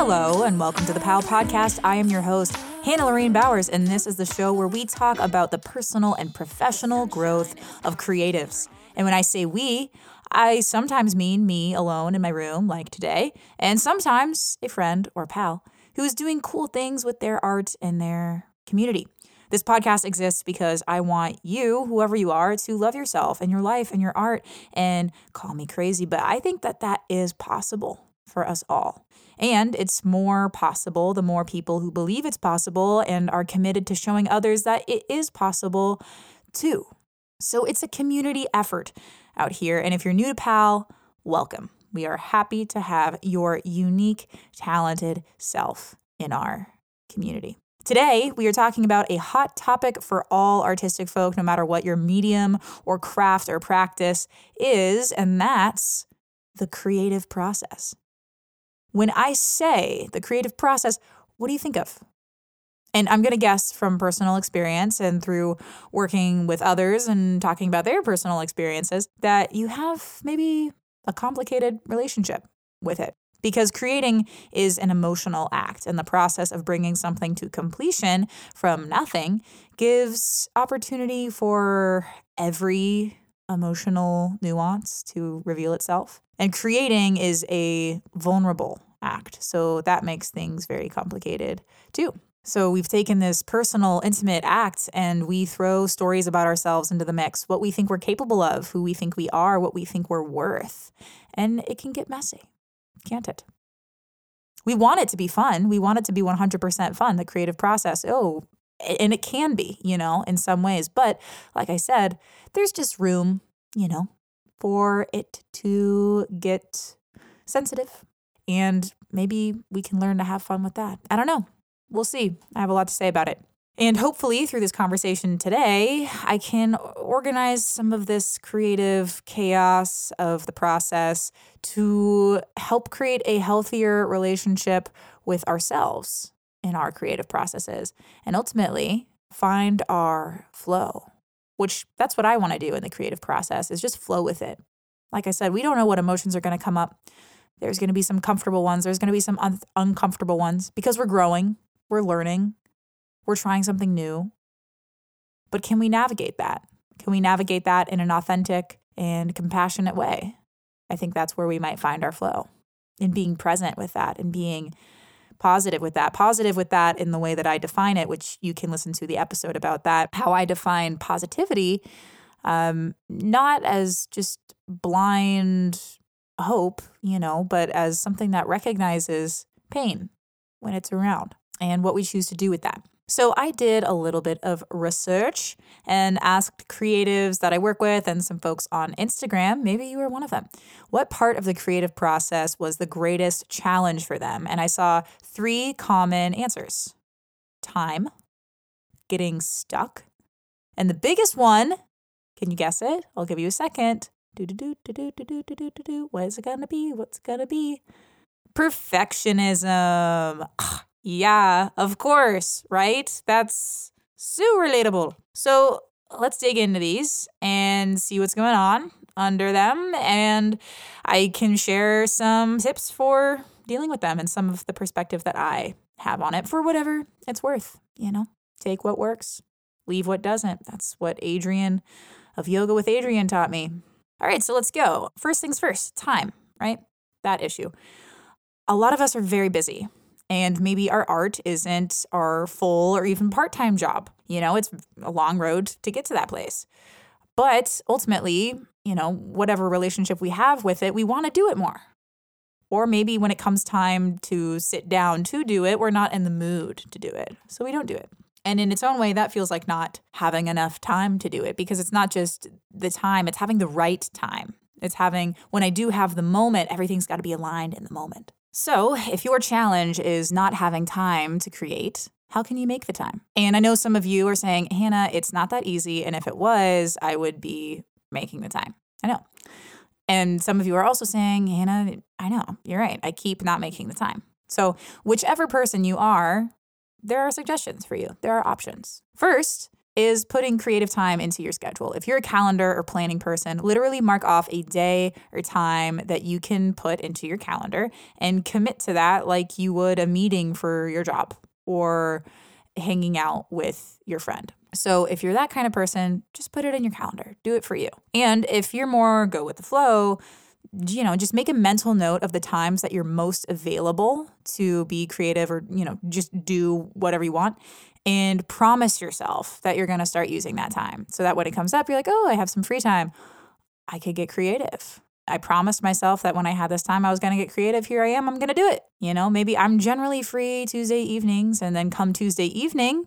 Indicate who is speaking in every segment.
Speaker 1: Hello, and welcome to the PAL Podcast. I am your host, Hannah Lorraine Bowers, and this is the show where we talk about the personal and professional growth of creatives. And when I say we, I sometimes mean me alone in my room, like today, and sometimes a friend or pal who is doing cool things with their art and their community. This podcast exists because I want you, whoever you are, to love yourself and your life and your art and call me crazy, but I think that that is possible for us all. And it's more possible the more people who believe it's possible and are committed to showing others that it is possible too. So it's a community effort out here. And if you're new to PAL, welcome. We are happy to have your unique, talented self in our community. Today, we are talking about a hot topic for all artistic folk, no matter what your medium or craft or practice is, and that's the creative process. When I say the creative process, what do you think of? And I'm going to guess from personal experience and through working with others and talking about their personal experiences that you have maybe a complicated relationship with it. Because creating is an emotional act, and the process of bringing something to completion from nothing gives opportunity for every emotional nuance to reveal itself. And creating is a vulnerable act. So that makes things very complicated too. So we've taken this personal, intimate act and we throw stories about ourselves into the mix, what we think we're capable of, who we think we are, what we think we're worth. And it can get messy, can't it? We want it to be fun. We want it to be 100% fun, the creative process. Oh, and it can be, you know, in some ways. But like I said, there's just room, you know, for it to get sensitive. And maybe we can learn to have fun with that. I don't know. We'll see. I have a lot to say about it. And hopefully, through this conversation today, I can organize some of this creative chaos of the process to help create a healthier relationship with ourselves in our creative processes and ultimately find our flow, which that's what I want to do in the creative process is just flow with it. Like I said, we don't know what emotions are going to come up. There's going to be some comfortable ones, there's going to be some un- uncomfortable ones because we're growing, we're learning, we're trying something new. But can we navigate that? Can we navigate that in an authentic and compassionate way? I think that's where we might find our flow in being present with that and being positive with that. Positive with that in the way that I define it, which you can listen to the episode about that, how I define positivity, um, not as just blind hope, you know, but as something that recognizes pain when it's around and what we choose to do with that. So I did a little bit of research and asked creatives that I work with and some folks on Instagram, maybe you were one of them, what part of the creative process was the greatest challenge for them? And I saw three common answers time, getting stuck, and the biggest one, can you guess it? I'll give you a second. Do do do do do do do do do do. What is it gonna be? What's it gonna be? Perfectionism. Yeah, of course, right? That's so relatable. So let's dig into these and see what's going on under them. And I can share some tips for dealing with them and some of the perspective that I have on it for whatever it's worth, you know? Take what works, leave what doesn't. That's what Adriene of Yoga with Adriene taught me. All right, so let's go. First things first time, right? That issue. A lot of us are very busy and maybe our art isn't our full or even part time job. You know, it's a long road to get to that place. But ultimately, you know, whatever relationship we have with it, we want to do it more. Or maybe when it comes time to sit down to do it, we're not in the mood to do it. So we don't do it. And in its own way, that feels like not having enough time to do it because it's not just the time, it's having the right time. It's having, when I do have the moment, everything's got to be aligned in the moment. So, if your challenge is not having time to create, how can you make the time? And I know some of you are saying, Hannah, it's not that easy. And if it was, I would be making the time. I know. And some of you are also saying, Hannah, I know, you're right. I keep not making the time. So, whichever person you are, there are suggestions for you. There are options. First, is putting creative time into your schedule. If you're a calendar or planning person, literally mark off a day or time that you can put into your calendar and commit to that like you would a meeting for your job or hanging out with your friend. So if you're that kind of person, just put it in your calendar. Do it for you. And if you're more go with the flow, you know, just make a mental note of the times that you're most available to be creative or, you know, just do whatever you want and promise yourself that you're going to start using that mm-hmm. time. So that when it comes up, you're like, oh, I have some free time. I could get creative. I promised myself that when I had this time, I was going to get creative. Here I am. I'm going to do it. You know, maybe I'm generally free Tuesday evenings, and then come Tuesday evening,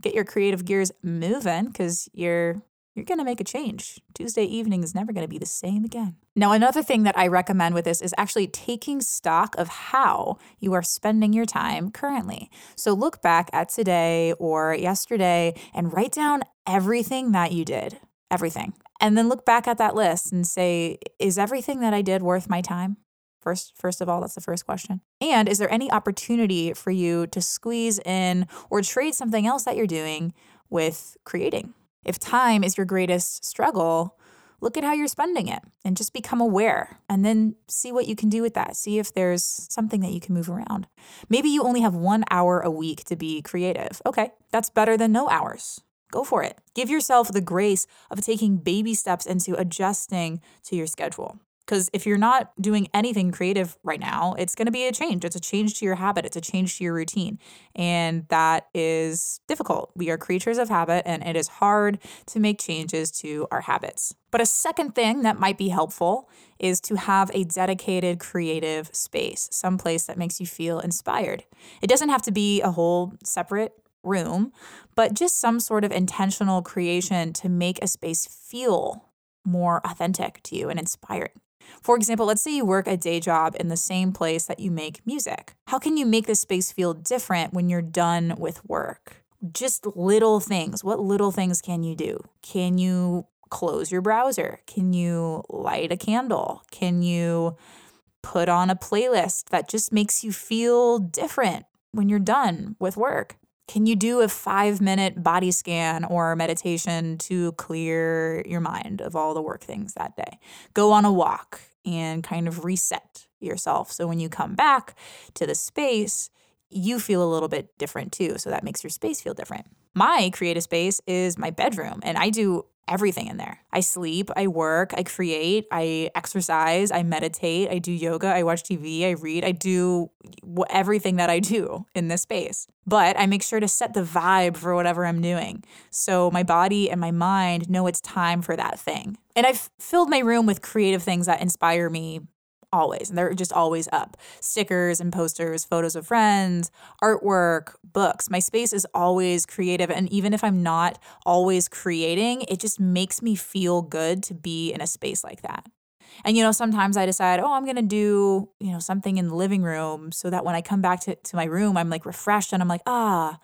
Speaker 1: get your creative gears moving because you're you're going to make a change. Tuesday evening is never going to be the same again. Now, another thing that I recommend with this is actually taking stock of how you are spending your time currently. So look back at today or yesterday and write down everything that you did, everything. And then look back at that list and say, is everything that I did worth my time? First, first of all, that's the first question. And is there any opportunity for you to squeeze in or trade something else that you're doing with creating? If time is your greatest struggle, look at how you're spending it and just become aware and then see what you can do with that. See if there's something that you can move around. Maybe you only have one hour a week to be creative. Okay, that's better than no hours. Go for it. Give yourself the grace of taking baby steps into adjusting to your schedule. Because if you're not doing anything creative right now, it's going to be a change. It's a change to your habit, it's a change to your routine. And that is difficult. We are creatures of habit, and it is hard to make changes to our habits. But a second thing that might be helpful is to have a dedicated creative space, some place that makes you feel inspired. It doesn't have to be a whole separate room, but just some sort of intentional creation to make a space feel more authentic to you and inspiring. For example, let's say you work a day job in the same place that you make music. How can you make this space feel different when you're done with work? Just little things. What little things can you do? Can you close your browser? Can you light a candle? Can you put on a playlist that just makes you feel different when you're done with work? Can you do a five minute body scan or meditation to clear your mind of all the work things that day? Go on a walk and kind of reset yourself. So when you come back to the space, you feel a little bit different too. So that makes your space feel different. My creative space is my bedroom, and I do everything in there. I sleep, I work, I create, I exercise, I meditate, I do yoga, I watch TV, I read, I do everything that I do in this space. But I make sure to set the vibe for whatever I'm doing. So my body and my mind know it's time for that thing. And I've filled my room with creative things that inspire me always. And they're just always up. Stickers and posters, photos of friends, artwork, books. My space is always creative. And even if I'm not always creating, it just makes me feel good to be in a space like that. And, you know, sometimes I decide, oh, I'm to do, you know, something in the living room so that when I come back to, to my room, I'm like refreshed and I'm like, ah,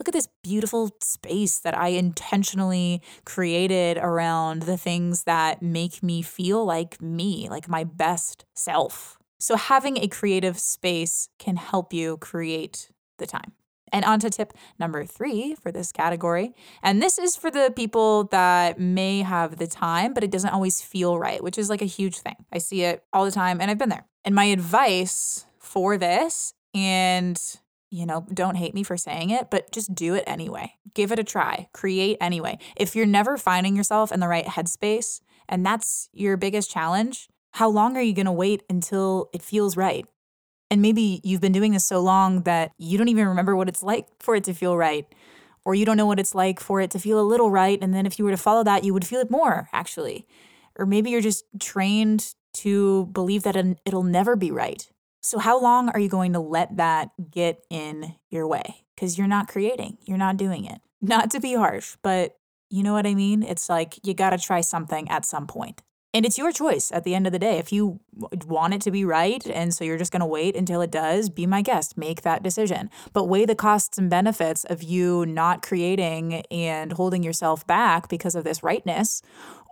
Speaker 1: look at this beautiful space that I intentionally created around the things that make me feel like me, like my best self. So, having a creative space can help you create the time. And on to tip number three for this category. And this is for the people that may have the time, but it doesn't always feel right, which is like a huge thing. I see it all the time and I've been there. And my advice for this, and you know, don't hate me for saying it, but just do it anyway. Give it a try. Create anyway. If you're never finding yourself in the right headspace and that's your biggest challenge, how long are you going to wait until it feels right? And maybe you've been doing this so long that you don't even remember what it's like for it to feel right. Or you don't know what it's like for it to feel a little right. And then if you were to follow that, you would feel it more, actually. Or maybe you're just trained to believe that it'll never be right. So, how long are you going to let that get in your way? Because you're not creating, you're not doing it. Not to be harsh, but you know what I mean? It's like you got to try something at some point. And it's your choice at the end of the day. If you want it to be right, and so you're just going to wait until it does, be my guest, make that decision. But weigh the costs and benefits of you not creating and holding yourself back because of this rightness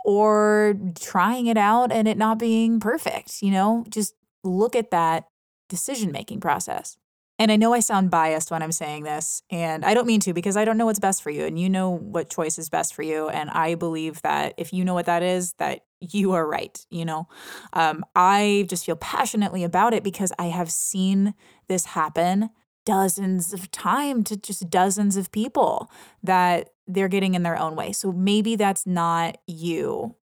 Speaker 1: or trying it out and it not being perfect. You know, just look at that decision making process. And I know I sound biased when I'm saying this, and I don't mean to because I don't know what's best for you, and you know what choice is best for you. And I believe that if you know what that is, that you are right. You know, um, I just feel passionately about it because I have seen this happen dozens of time to just dozens of people that they're getting in their own way. So maybe that's not you.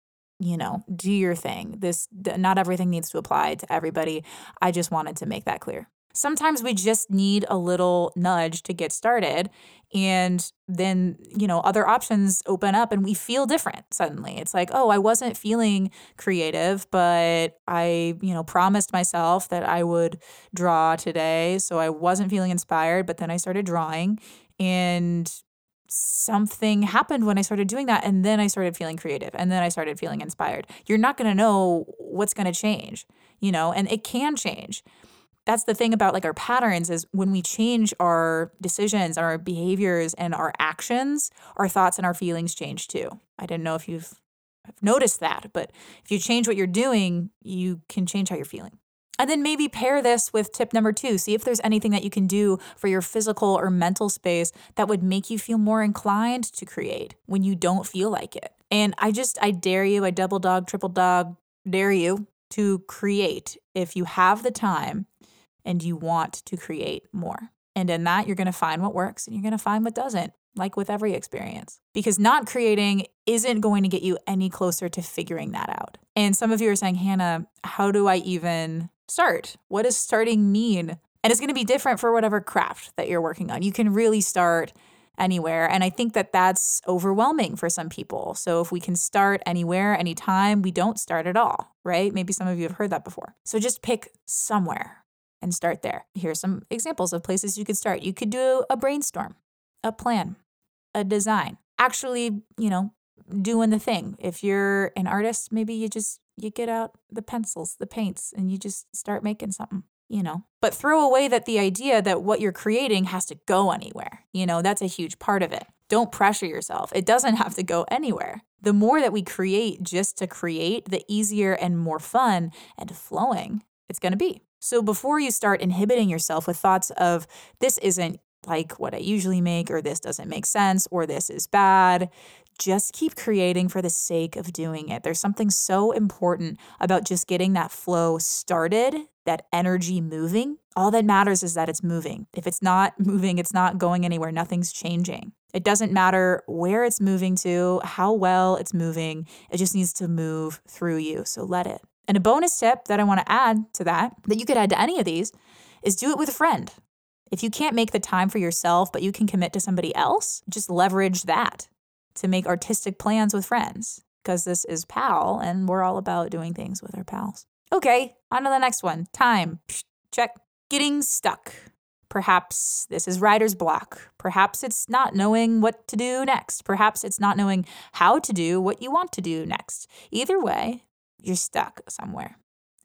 Speaker 1: You know, do your thing. This not everything needs to apply to everybody. I just wanted to make that clear. Sometimes we just need a little nudge to get started. And then, you know, other options open up and we feel different suddenly. It's like, oh, I wasn't feeling creative, but I, you know, promised myself that I would draw today. So I wasn't feeling inspired, but then I started drawing. And something happened when I started doing that. And then I started feeling creative and then I started feeling inspired. You're not going to know what's going to change, you know, and it can change that's the thing about like our patterns is when we change our decisions our behaviors and our actions our thoughts and our feelings change too i didn't know if you've noticed that but if you change what you're doing you can change how you're feeling and then maybe pair this with tip number two. See if there's anything that you can do for your physical or mental space that would make you feel more inclined to create when you don't feel like it. And I just, I dare you, I double dog, triple dog, dare you to create if you have the time and you want to create more. And in that, you're going to find what works and you're going to find what doesn't, like with every experience. Because not creating isn't going to get you any closer to figuring that out. And some of you are saying, Hannah, how do I even start? What does starting mean? And it's going to be different for whatever craft that you're working on. You can really start anywhere. And I think that that's overwhelming for some people. So if we can start anywhere, anytime, we don't start at all, right? Maybe some of you have heard that before. So just pick somewhere and start there. Here's some examples of places you could start. You could do a brainstorm, a plan, a design. Actually, you know, doing the thing. If you're an artist, maybe you just you get out the pencils, the paints and you just start making something, you know. But throw away that the idea that what you're creating has to go anywhere. You know, that's a huge part of it. Don't pressure yourself. It doesn't have to go anywhere. The more that we create just to create, the easier and more fun and flowing it's going to be. So before you start inhibiting yourself with thoughts of this isn't like what I usually make, or this doesn't make sense, or this is bad, just keep creating for the sake of doing it. There's something so important about just getting that flow started, that energy moving. All that matters is that it's moving. If it's not moving, it's not going anywhere, nothing's changing. It doesn't matter where it's moving to, how well it's moving, it just needs to move through you. So let it. And a bonus tip that I want to add to that, that you could add to any of these, is do it with a friend. If you can't make the time for yourself, but you can commit to somebody else, just leverage that to make artistic plans with friends because this is PAL and we're all about doing things with our pals. Okay, on to the next one. Time. Check. Getting stuck. Perhaps this is writer's block. Perhaps it's not knowing what to do next. Perhaps it's not knowing how to do what you want to do next. Either way, you're stuck somewhere.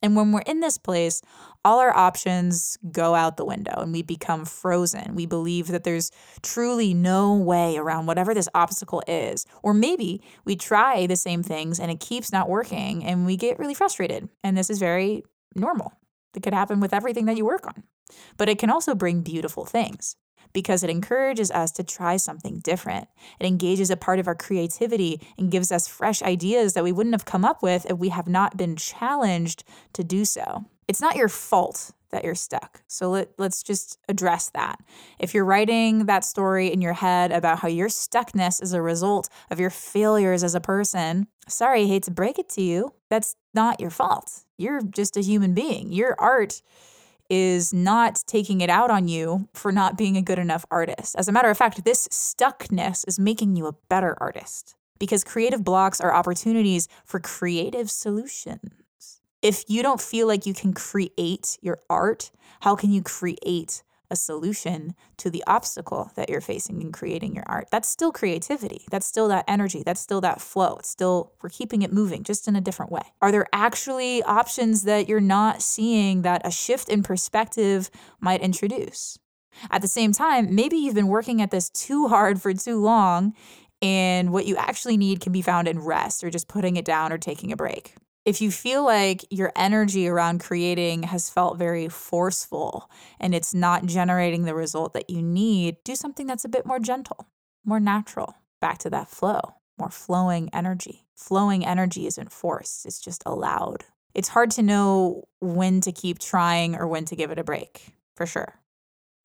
Speaker 1: And when we're in this place, all our options go out the window and we become frozen. We believe that there's truly no way around whatever this obstacle is. Or maybe we try the same things and it keeps not working and we get really frustrated. And this is very normal. It could happen with everything that you work on. But it can also bring beautiful things because it encourages us to try something different. It engages a part of our creativity and gives us fresh ideas that we wouldn't have come up with if we have not been challenged to do so. It's not your fault that you're stuck. So let, let's just address that. If you're writing that story in your head about how your stuckness is a result of your failures as a person, sorry, hate to break it to you, that's not your fault. You're just a human being. Your art is not taking it out on you for not being a good enough artist. As a matter of fact, this stuckness is making you a better artist because creative blocks are opportunities for creative solutions. If you don't feel like you can create your art, how can you create a solution to the obstacle that you're facing in creating your art. That's still creativity. That's still that energy. That's still that flow. It's still, we're keeping it moving just in a different way. Are there actually options that you're not seeing that a shift in perspective might introduce? At the same time, maybe you've been working at this too hard for too long, and what you actually need can be found in rest or just putting it down or taking a break. If you feel like your energy around creating has felt very forceful and it's not generating the result that you need, do something that's a bit more gentle, more natural, back to that flow, more flowing energy. Flowing energy isn't forced, it's just allowed. It's hard to know when to keep trying or when to give it a break, for sure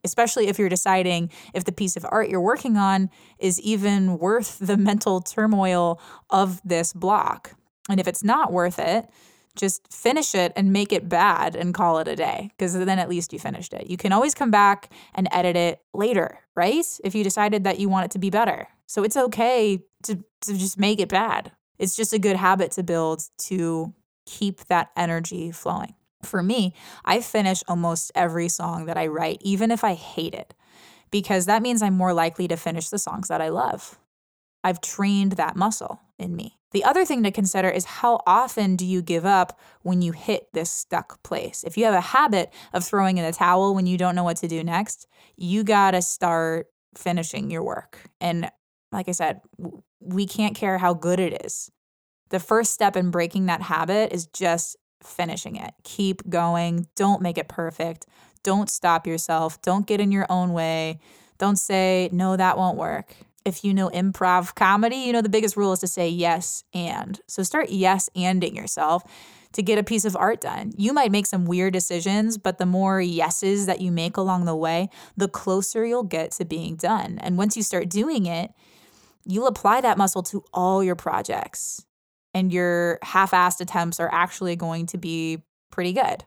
Speaker 1: especially if you're deciding if the piece of art you're working on is even worth the mental turmoil of this block. And if it's not worth it, just finish it and make it bad and call it a day because then at least you finished it. You can always come back and edit it later, right? If you decided that you want it to be better. So it's okay to, to just make it bad. It's just a good habit to build to keep that energy flowing. For me, I finish almost every song that I write, even if I hate it, because that means I'm more likely to finish the songs that I love. I've trained that muscle in me. The other thing to consider is how often do you give up when you hit this stuck place? If you have a habit of throwing in the towel when you don't know what to do next, you got to start finishing your work. And like I said, we can't care how good it is. The first step in breaking that habit is just finishing it. Keep going. Don't make it perfect. Don't stop yourself. Don't get in your own way. Don't say, no, that won't work. If you know improv comedy, you know the biggest rule is to say yes and. So start yes anding yourself to get a piece of art done. You might make some weird decisions, but the more yeses that you make along the way, the closer you'll get to being done. And once you start doing it, you'll apply that muscle to all your projects and your half assed attempts are actually going to be pretty good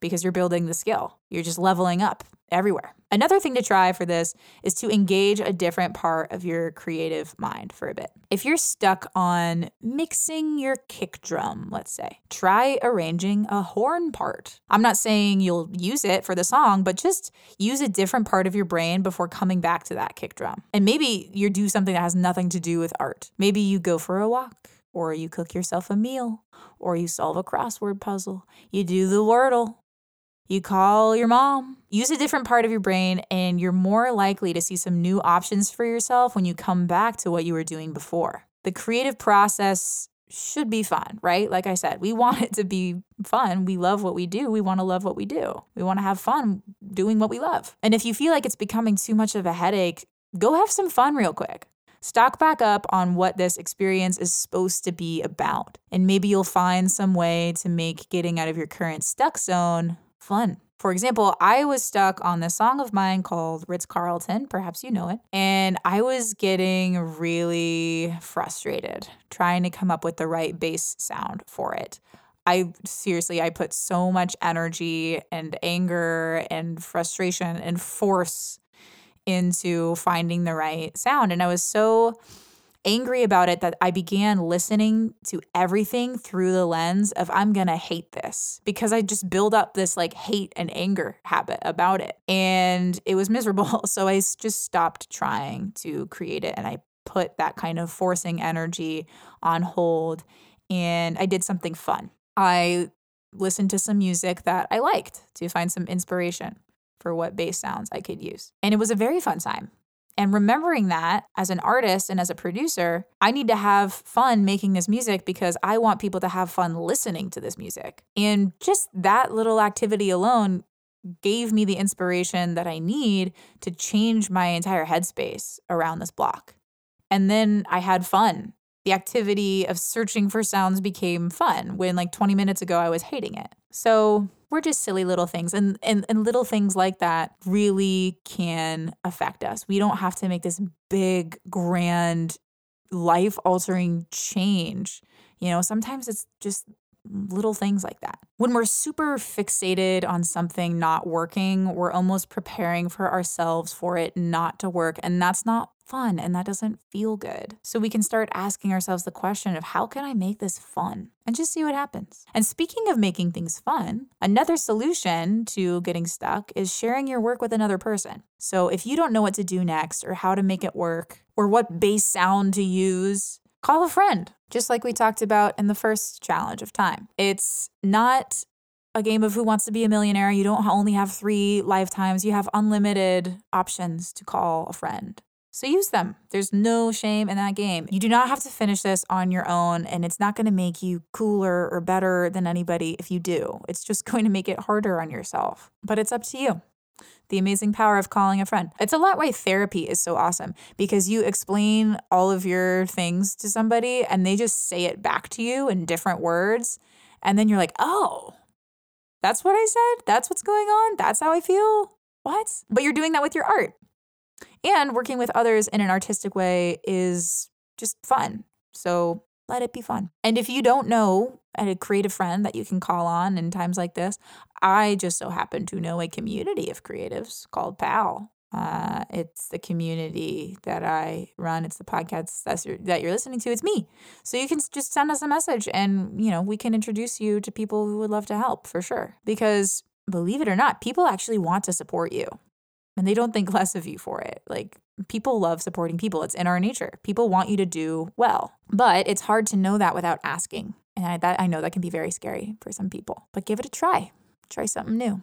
Speaker 1: because you're building the skill. You're just leveling up everywhere. Another thing to try for this is to engage a different part of your creative mind for a bit. If you're stuck on mixing your kick drum, let's say, try arranging a horn part. I'm not saying you'll use it for the song, but just use a different part of your brain before coming back to that kick drum. And maybe you do something that has nothing to do with art. Maybe you go for a walk or you cook yourself a meal, or you solve a crossword puzzle, you do the Wordle, you call your mom. Use a different part of your brain, and you're more likely to see some new options for yourself when you come back to what you were doing before. The creative process should be fun, right? Like I said, we want it to be fun. We love what we do. We want to love what we do. We want to have fun doing what we love. And if you feel like it's becoming too much of a headache, go have some fun real quick stock back up on what this experience is supposed to be about. And maybe you'll find some way to make getting out of your current stuck zone fun. For example, I was stuck on this song of mine called Ritz Carlton. Perhaps you know it. And I was getting really frustrated trying to come up with the right bass sound for it. I seriously, I put so much energy and anger and frustration and force into finding the right sound. And I was so angry about it that I began listening to everything through the lens of I'm going to hate this because I just build up this like hate and anger habit about it. And it was miserable. So I just stopped trying to create it and I put that kind of forcing energy on hold and I did something fun. I listened to some music that I liked to find some inspiration for what bass sounds I could use. And it was a very fun time. And remembering that as an artist and as a producer, I need to have fun making this music because I want people to have fun listening to this music. And just that little activity alone gave me the inspiration that I need to change my entire headspace around this block. And then I had fun. The activity of searching for sounds became fun when, like 20 minutes ago, I was hating it. So we're just silly little things and, and and little things like that really can affect us. We don't have to make this big grand life altering change. You know sometimes it's just little things like that. When we're super fixated on something not working, we're almost preparing for ourselves for it not to work. And that's not fun and that doesn't feel good. So we can start asking ourselves the question of how can I make this fun and just see what happens. And speaking of making things fun, another solution to getting stuck is sharing your work with another person. So if you don't know what to do next or how to make it work or what bass sound to use, call a friend, just like we talked about in the first challenge of time. It's not a game of who wants to be a millionaire. You don't only have three lifetimes, you have unlimited options to call a friend. So use them. There's no shame in that game. You do not have to finish this on your own, and it's not going to make you cooler or better than anybody if you do. It's just going to make it harder on yourself. But it's up to you. The amazing power of calling a friend. It's a lot why therapy is so awesome because you explain all of your things to somebody and they just say it back to you in different words. And then you're like, oh, that's what I said? That's what's going on? That's how I feel? What? But you're doing that with your art. And working with others in an artistic way is just fun. So let it be fun. And if you don't know a creative friend that you can call on in times like this, I just so happen to know a community of creatives called PAL. Uh, it's the community that I run. It's the podcast that's your, that you're listening to. It's me. So you can just send us a message and, you know, we can introduce you to people who would love to help for sure. Because believe it or not, people actually want to support you and they don't think less of you for it. Like people love supporting people, it's in our nature. People want you to do well, but it's hard to know that without asking. And I, that, I know that can be very scary for some people, but give it a try. Try something new.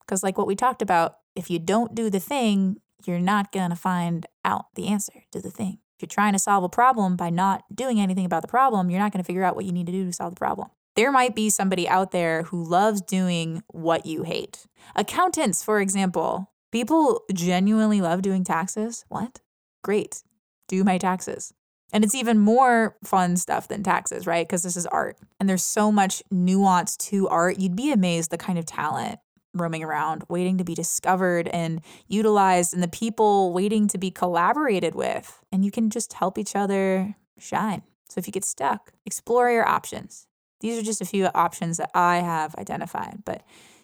Speaker 1: Because, like what we talked about, if you don't do the thing, you're not going to find out the answer to the thing. If you're trying to solve a problem by not doing anything about the problem, you're not going to figure out what you need to do to solve the problem. There might be somebody out there who loves doing what you hate. Accountants, for example, People genuinely love doing taxes. What? Great. Do my taxes. And it's even more fun stuff than taxes, right? Because this is art. And there's so much nuance to art. You'd be amazed the kind of talent roaming around, waiting to be discovered and utilized, and the people waiting to be collaborated with. And you can just help each other shine. So if you get stuck, explore your options. These are just a few options that I have identified, but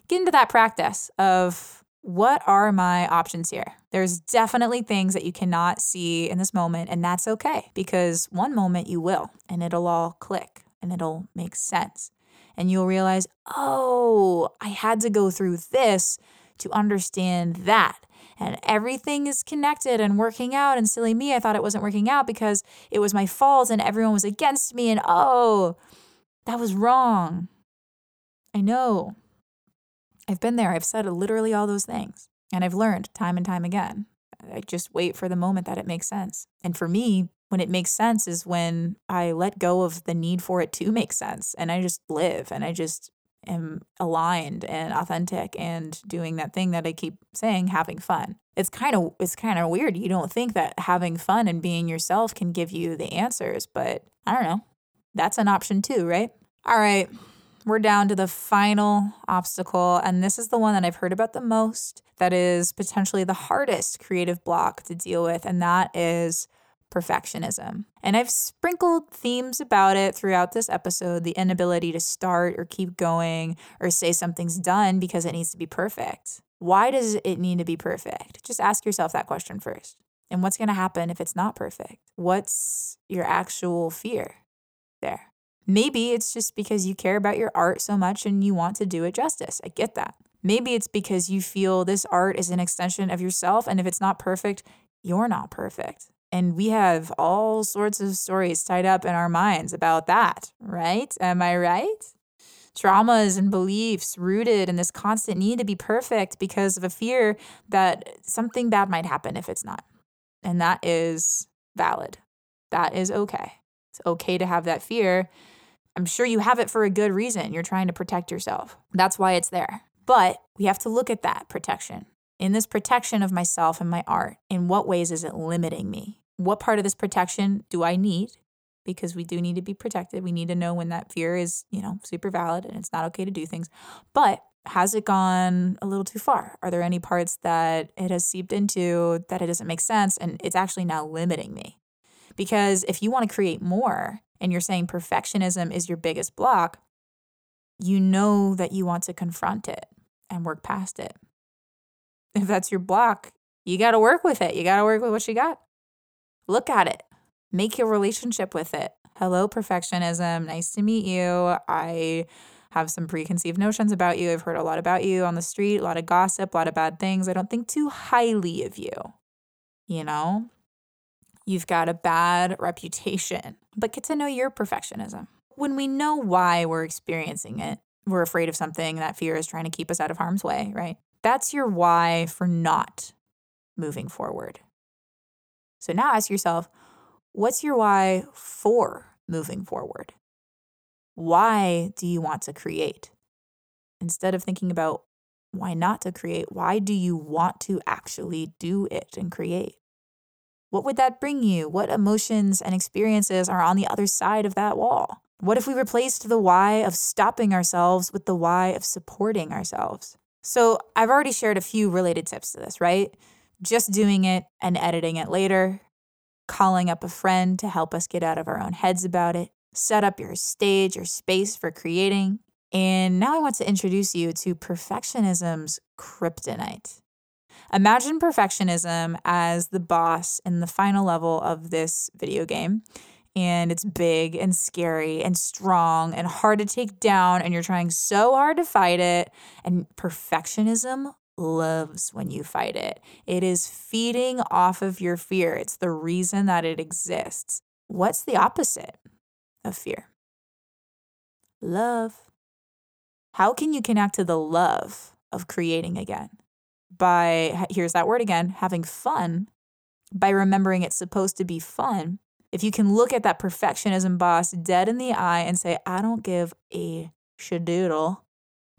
Speaker 1: get into that practice of what are my options here? There's definitely things that you cannot see in this moment, and that's okay because one moment you will, and it'll all click and it'll make sense. And you'll realize, oh, I had to go through this to understand that. And everything is connected and working out. And silly me, I thought it wasn't working out because it was my fault and everyone was against me. And oh, that was wrong. I know. I've been there. I've said literally all those things. And I've learned time and time again. I just wait for the moment that it makes sense. And for me, when it makes sense is when I let go of the need for it to make sense and I just live and I just am aligned and authentic and doing that thing that I keep saying having fun. It's kind of it's kind of weird. You don't think that having fun and being yourself can give you the answers, but I don't know. That's an option too, right? All right we're down to the final obstacle, and this is the one that I've heard about the most that is potentially the hardest creative block to deal with, and that is perfectionism. And I've sprinkled themes about it throughout this episode the inability to start or keep going or say something's done because it needs to be perfect. Why does it need to be perfect? Just ask yourself that question first. And what's going to happen if it's not perfect? What's your actual fear there? Maybe it's just because you care about your art so much and you want to do it justice. I get that. Maybe it's because you feel this art is an extension of yourself. And if it's not perfect, you're not perfect. And we have all sorts of stories tied up in our minds about that, right? Am I right? Traumas and beliefs rooted in this constant need to be perfect because of a fear that something bad might happen if it's not. And that is valid. That is okay. It's okay to have that fear I'm sure you have it for a good reason. You're trying to protect yourself. That's why it's there. But we have to look at that protection. In this protection of myself and my art, in what ways is it limiting me? What part of this protection do I need? Because we do need to be protected. We need to know when that fear is, you know, super valid and it's not okay to do things. But has it gone a little too far? Are there any parts that it has seeped into that it doesn't make sense and it's actually now limiting me? Because if you want to create more, and you're saying perfectionism is your biggest block, you know that you want to confront it and work past it. If that's your block, you got to work with it. You got to work with what you got. Look at it, make your relationship with it. Hello, perfectionism. Nice to meet you. I have some preconceived notions about you. I've heard a lot about you on the street, a lot of gossip, a lot of bad things. I don't think too highly of you. You know, You've got a bad reputation, but get to know your perfectionism. When we know why we're experiencing it, we're afraid of something, that fear is trying to keep us out of harm's way, right? That's your why for not moving forward. So now ask yourself, what's your why for moving forward? Why do you want to create? Instead of thinking about why not to create, why do you want to actually do it and create? What would that bring you? What emotions and experiences are on the other side of that wall? What if we replaced the why of stopping ourselves with the why of supporting ourselves? So, I've already shared a few related tips to this, right? Just doing it and editing it later, calling up a friend to help us get out of our own heads about it, set up your stage or space for creating. And now I want to introduce you to perfectionism's kryptonite. Imagine perfectionism as the boss in the final level of this video game. And it's big and scary and strong and hard to take down, and you're trying so hard to fight it. And perfectionism loves when you fight it. It is feeding off of your fear, it's the reason that it exists. What's the opposite of fear? Love. How can you connect to the love of creating again? By, here's that word again, having fun, by remembering it's supposed to be fun. If you can look at that perfectionism boss dead in the eye and say, I don't give a shadoodle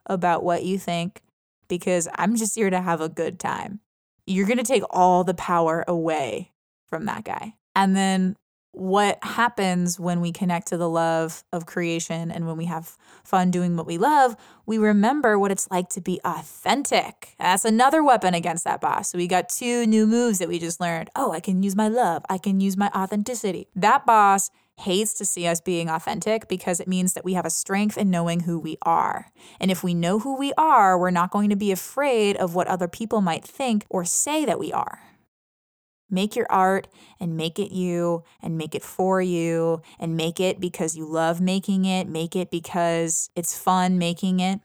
Speaker 1: about what you think, because I'm just here to have a good time. You're going to take all the power away from that guy. And then what happens when we connect to the love of creation and when we have fun doing what we love, we remember what it's like to be authentic. That's another weapon against that boss. So we got two new moves that we just learned. Oh, I can use my love, I can use my authenticity. That boss hates to see us being authentic because it means that we have a strength in knowing who we are. And if we know who we are, we're not going to be afraid of what other people might think or say that we are. Make your art and make it you and make it for you and make it because you love making it, make it because it's fun making it.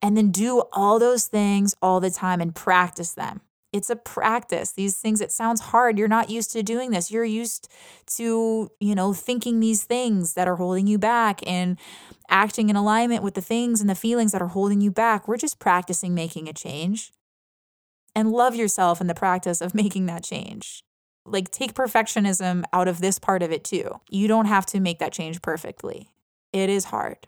Speaker 1: And then do all those things all the time and practice them. It's a practice. These things, it sounds hard. You're not used to doing this. You're used to, you know, thinking these things that are holding you back and acting in alignment with the things and the feelings that are holding you back. We're just practicing making a change. And love yourself in the practice of making that change. Like, take perfectionism out of this part of it too. You don't have to make that change perfectly. It is hard.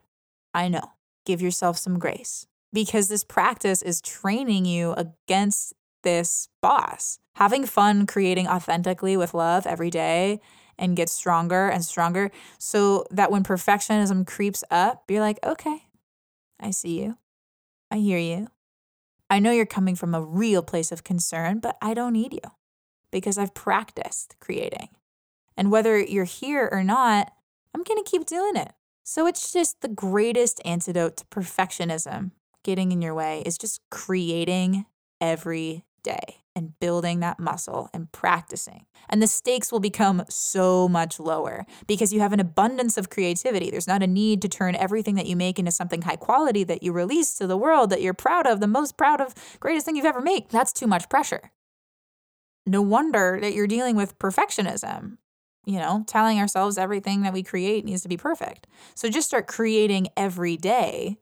Speaker 1: I know. Give yourself some grace because this practice is training you against this boss. Having fun creating authentically with love every day and get stronger and stronger so that when perfectionism creeps up, you're like, okay, I see you. I hear you. I know you're coming from a real place of concern, but I don't need you because I've practiced creating. And whether you're here or not, I'm going to keep doing it. So it's just the greatest antidote to perfectionism getting in your way is just creating every day and building that muscle and practicing. And the stakes will become so much lower because you have an abundance of creativity. There's not a need to turn everything that you make into something high quality that you release to the world that you're proud of, the most proud of, greatest thing you've ever made. That's too much pressure. No wonder that you're dealing with perfectionism. You know, telling ourselves everything that we create needs to be perfect. So just start creating every day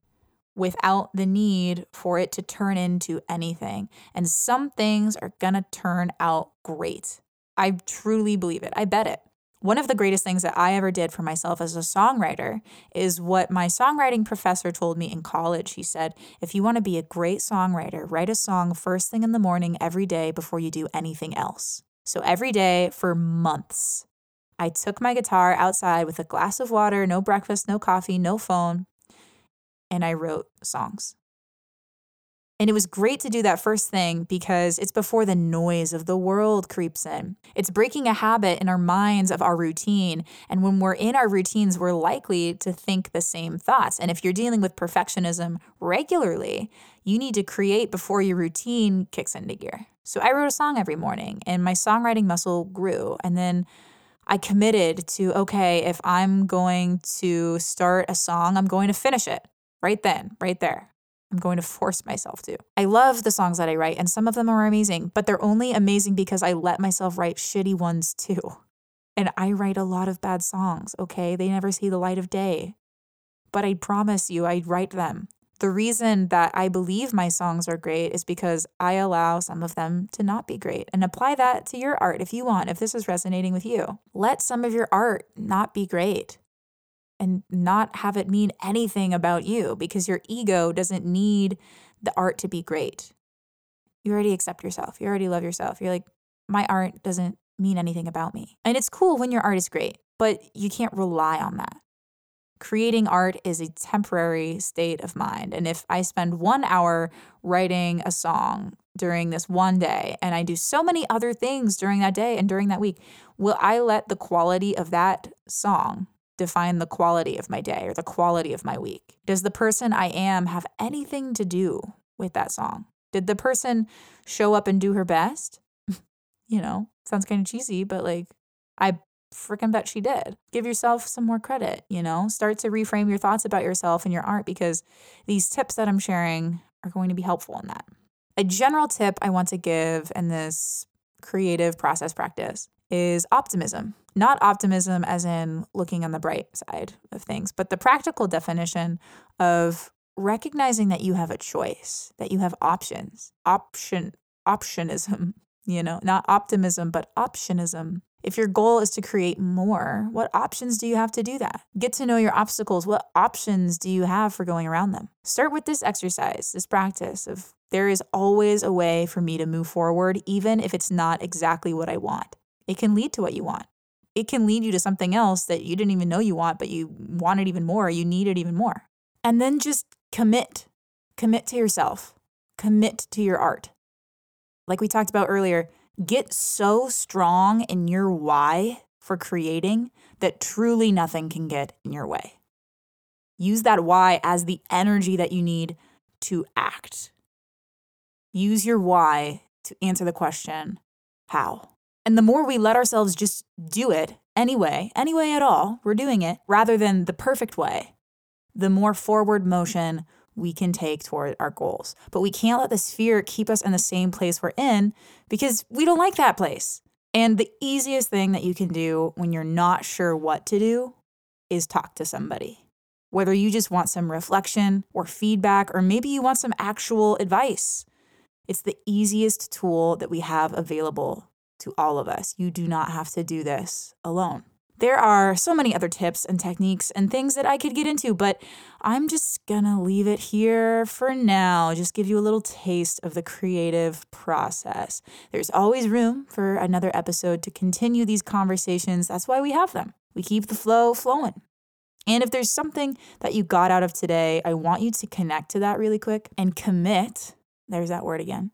Speaker 1: without the need for it to turn into anything. And some things are gonna turn out great. I truly believe it. I bet it. One of the greatest things that I ever did for myself as a songwriter is what my songwriting professor told me in college. He said, if you want to be a great songwriter, write a song first thing in the morning every day before you do anything else. So every day for months, I took my guitar outside with a glass of water, no breakfast, no coffee, no phone, and I wrote songs. And it was great to do that first thing because it's before the noise of the world creeps in. It's breaking a habit in our minds of our routine. And when we're in our routines, we're likely to think the same thoughts. And if you're dealing with perfectionism regularly, you need to create before your routine kicks into gear. So I wrote a song every morning and my songwriting muscle grew. And then I committed to okay, if I'm going to start a song, I'm going to finish it right then, right there. I'm going to force myself to. I love the songs that I write, and some of them are amazing, but they're only amazing because I let myself write shitty ones too. And I write a lot of bad songs, okay? They never see the light of day. But I promise you, I write them. The reason that I believe my songs are great is because I allow some of them to not be great and apply that to your art if you want, if this is resonating with you. Let some of your art not be great and not have it mean anything about you because your ego doesn't need the art to be great. You already accept yourself. You already love yourself. You're like, my art doesn't mean anything about me. And it's cool when your art is great, but you can't rely on that creating art is a temporary state of mind. And if I spend one hour writing a song during this one day and I do so many other things during that day and during that week, will I let the quality of that song define the quality of my day or the quality of my week? Does the person I am have anything to do with that song? Did the person show up and do her best? you know, sounds kind of cheesy, but like I freaking bet she did. Give yourself some more credit, you know? Start to reframe your thoughts about yourself and your art because these tips that I'm sharing are going to be helpful in that. A general tip I want to give in this creative process practice is optimism. Not optimism as in looking on the bright side of things, but the practical definition of recognizing that you have a choice, that you have options. Option optionism, you know, not optimism, but optionism. If your goal is to create more, what options do you have to do that? Get to know your obstacles. What options do you have for going around them? Start with this exercise, this practice of there is always a way for me to move forward, even if it's not exactly what I want. It can lead to what you want. It can lead you to something else that you didn't even know you want, but you want it even more, you need it even more. And then just commit. Commit to yourself, commit to your art. Like we talked about earlier, Get so strong in your why for creating that truly nothing can get in your way. Use that why as the energy that you need to act. Use your why to answer the question, how? And the more we let ourselves just do it anyway, anyway at all, we're doing it rather than the perfect way, the more forward motion we can take toward our goals. But we can't let this fear keep us in the same place we're in because we don't like that place. And the easiest thing that you can do when you're not sure what to do is talk to somebody. Whether you just want some reflection or feedback, or maybe you want some actual advice, it's the easiest tool that we have available to all of us. You do not have to do this alone. There are so many other tips and techniques and things that I could get into, but I'm just gonna leave it here for now. Just give you a little taste of the creative process. There's always room for another episode to continue these conversations. That's why we have them. We keep the flow flowing. And if there's something that you got out of today, I want you to connect to that really quick and commit, there's that word again,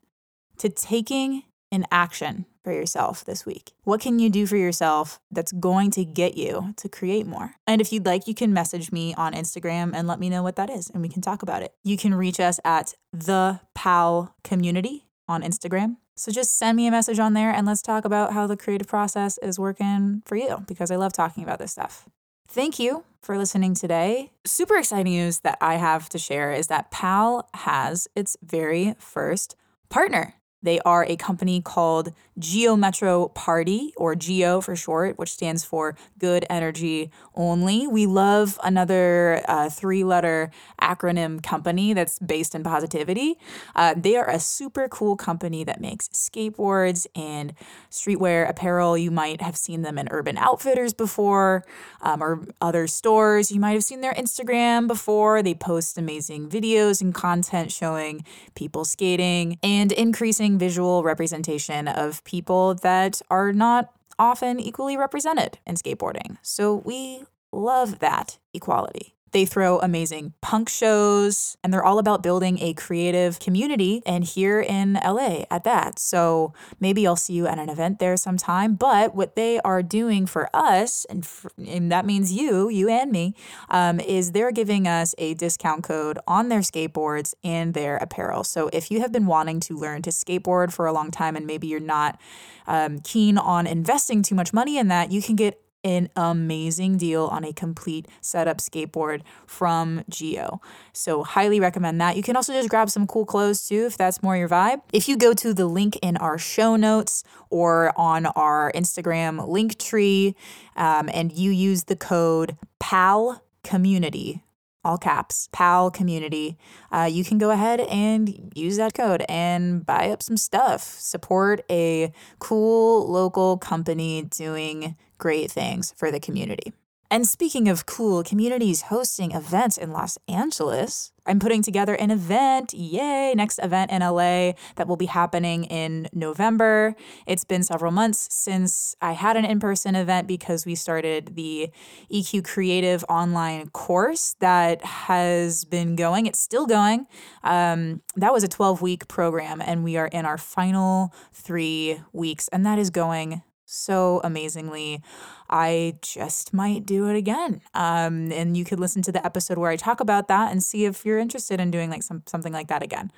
Speaker 1: to taking an action for yourself this week? What can you do for yourself that's going to get you to create more? And if you'd like, you can message me on Instagram and let me know what that is and we can talk about it. You can reach us at the PAL community on Instagram. So just send me a message on there and let's talk about how the creative process is working for you because I love talking about this stuff. Thank you for listening today. Super exciting news that I have to share is that PAL has its very first partner. They are a company called Geo Metro Party, or GEO for short, which stands for Good Energy Only. We love another uh, three letter acronym company that's based in positivity. Uh, they are a super cool company that makes skateboards and streetwear apparel. You might have seen them in Urban Outfitters before um, or other stores. You might have seen their Instagram before. They post amazing videos and content showing people skating and increasing visual representation of people that are not often equally represented in skateboarding. So we love that equality. They throw amazing punk shows and they're all about building a creative community and here in LA at that. So maybe I'll see you at an event there sometime. But what they are doing for us, and, for, and that means you, you and me, um, is they're giving us a discount code on their skateboards and their apparel. So if you have been wanting to learn to skateboard for a long time and maybe you're not um, keen on investing too much money in that, you can get an amazing deal on a complete setup skateboard from Geo. So, highly recommend that. You can also just grab some cool clothes too if that's more your vibe. If you go to the link in our show notes or on our Instagram link tree um, and you use the code PAL community all caps, PAL community, uh, you can go ahead and use that code and buy up some stuff. Support a cool local company doing great things for the community. And speaking of cool communities hosting events in Los Angeles, I'm putting together an event, yay, next event in LA that will be happening in November. It's been several months since I had an in person event because we started the EQ Creative online course that has been going. It's still going. Um, that was a 12 week program, and we are in our final three weeks, and that is going so amazingly. I just might do it again. Um, and you could listen to the episode where I talk about that and see if you're interested in doing like some something like that again.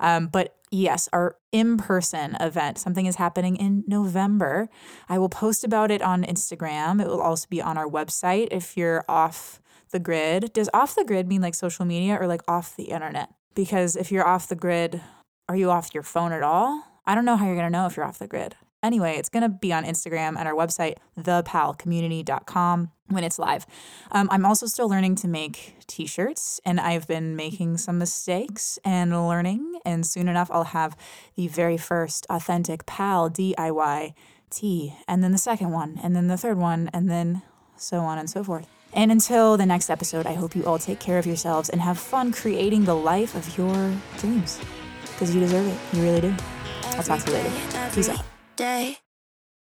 Speaker 1: Um, but yes, our in-person event, something is happening in November. I will post about it on Instagram. It will also be on our website if you're off the grid. Does off the grid mean like social media or like off the internet? Because if you're off the grid, are you off your phone at all? I don't know how you're going to know if you're off the grid. Anyway, it's going to be on Instagram and our website, thepalcommunity.com, when it's live. Um, I'm also still learning to make t shirts, and I've been making some mistakes and learning. And soon enough, I'll have the very first authentic PAL DIY tee, and then the second one, and then the third one, and then so on and so forth. And until the next episode, I hope you all take care of yourselves and have fun creating the life of your dreams because you deserve it. You really do. I'll talk to you later. Peace out day.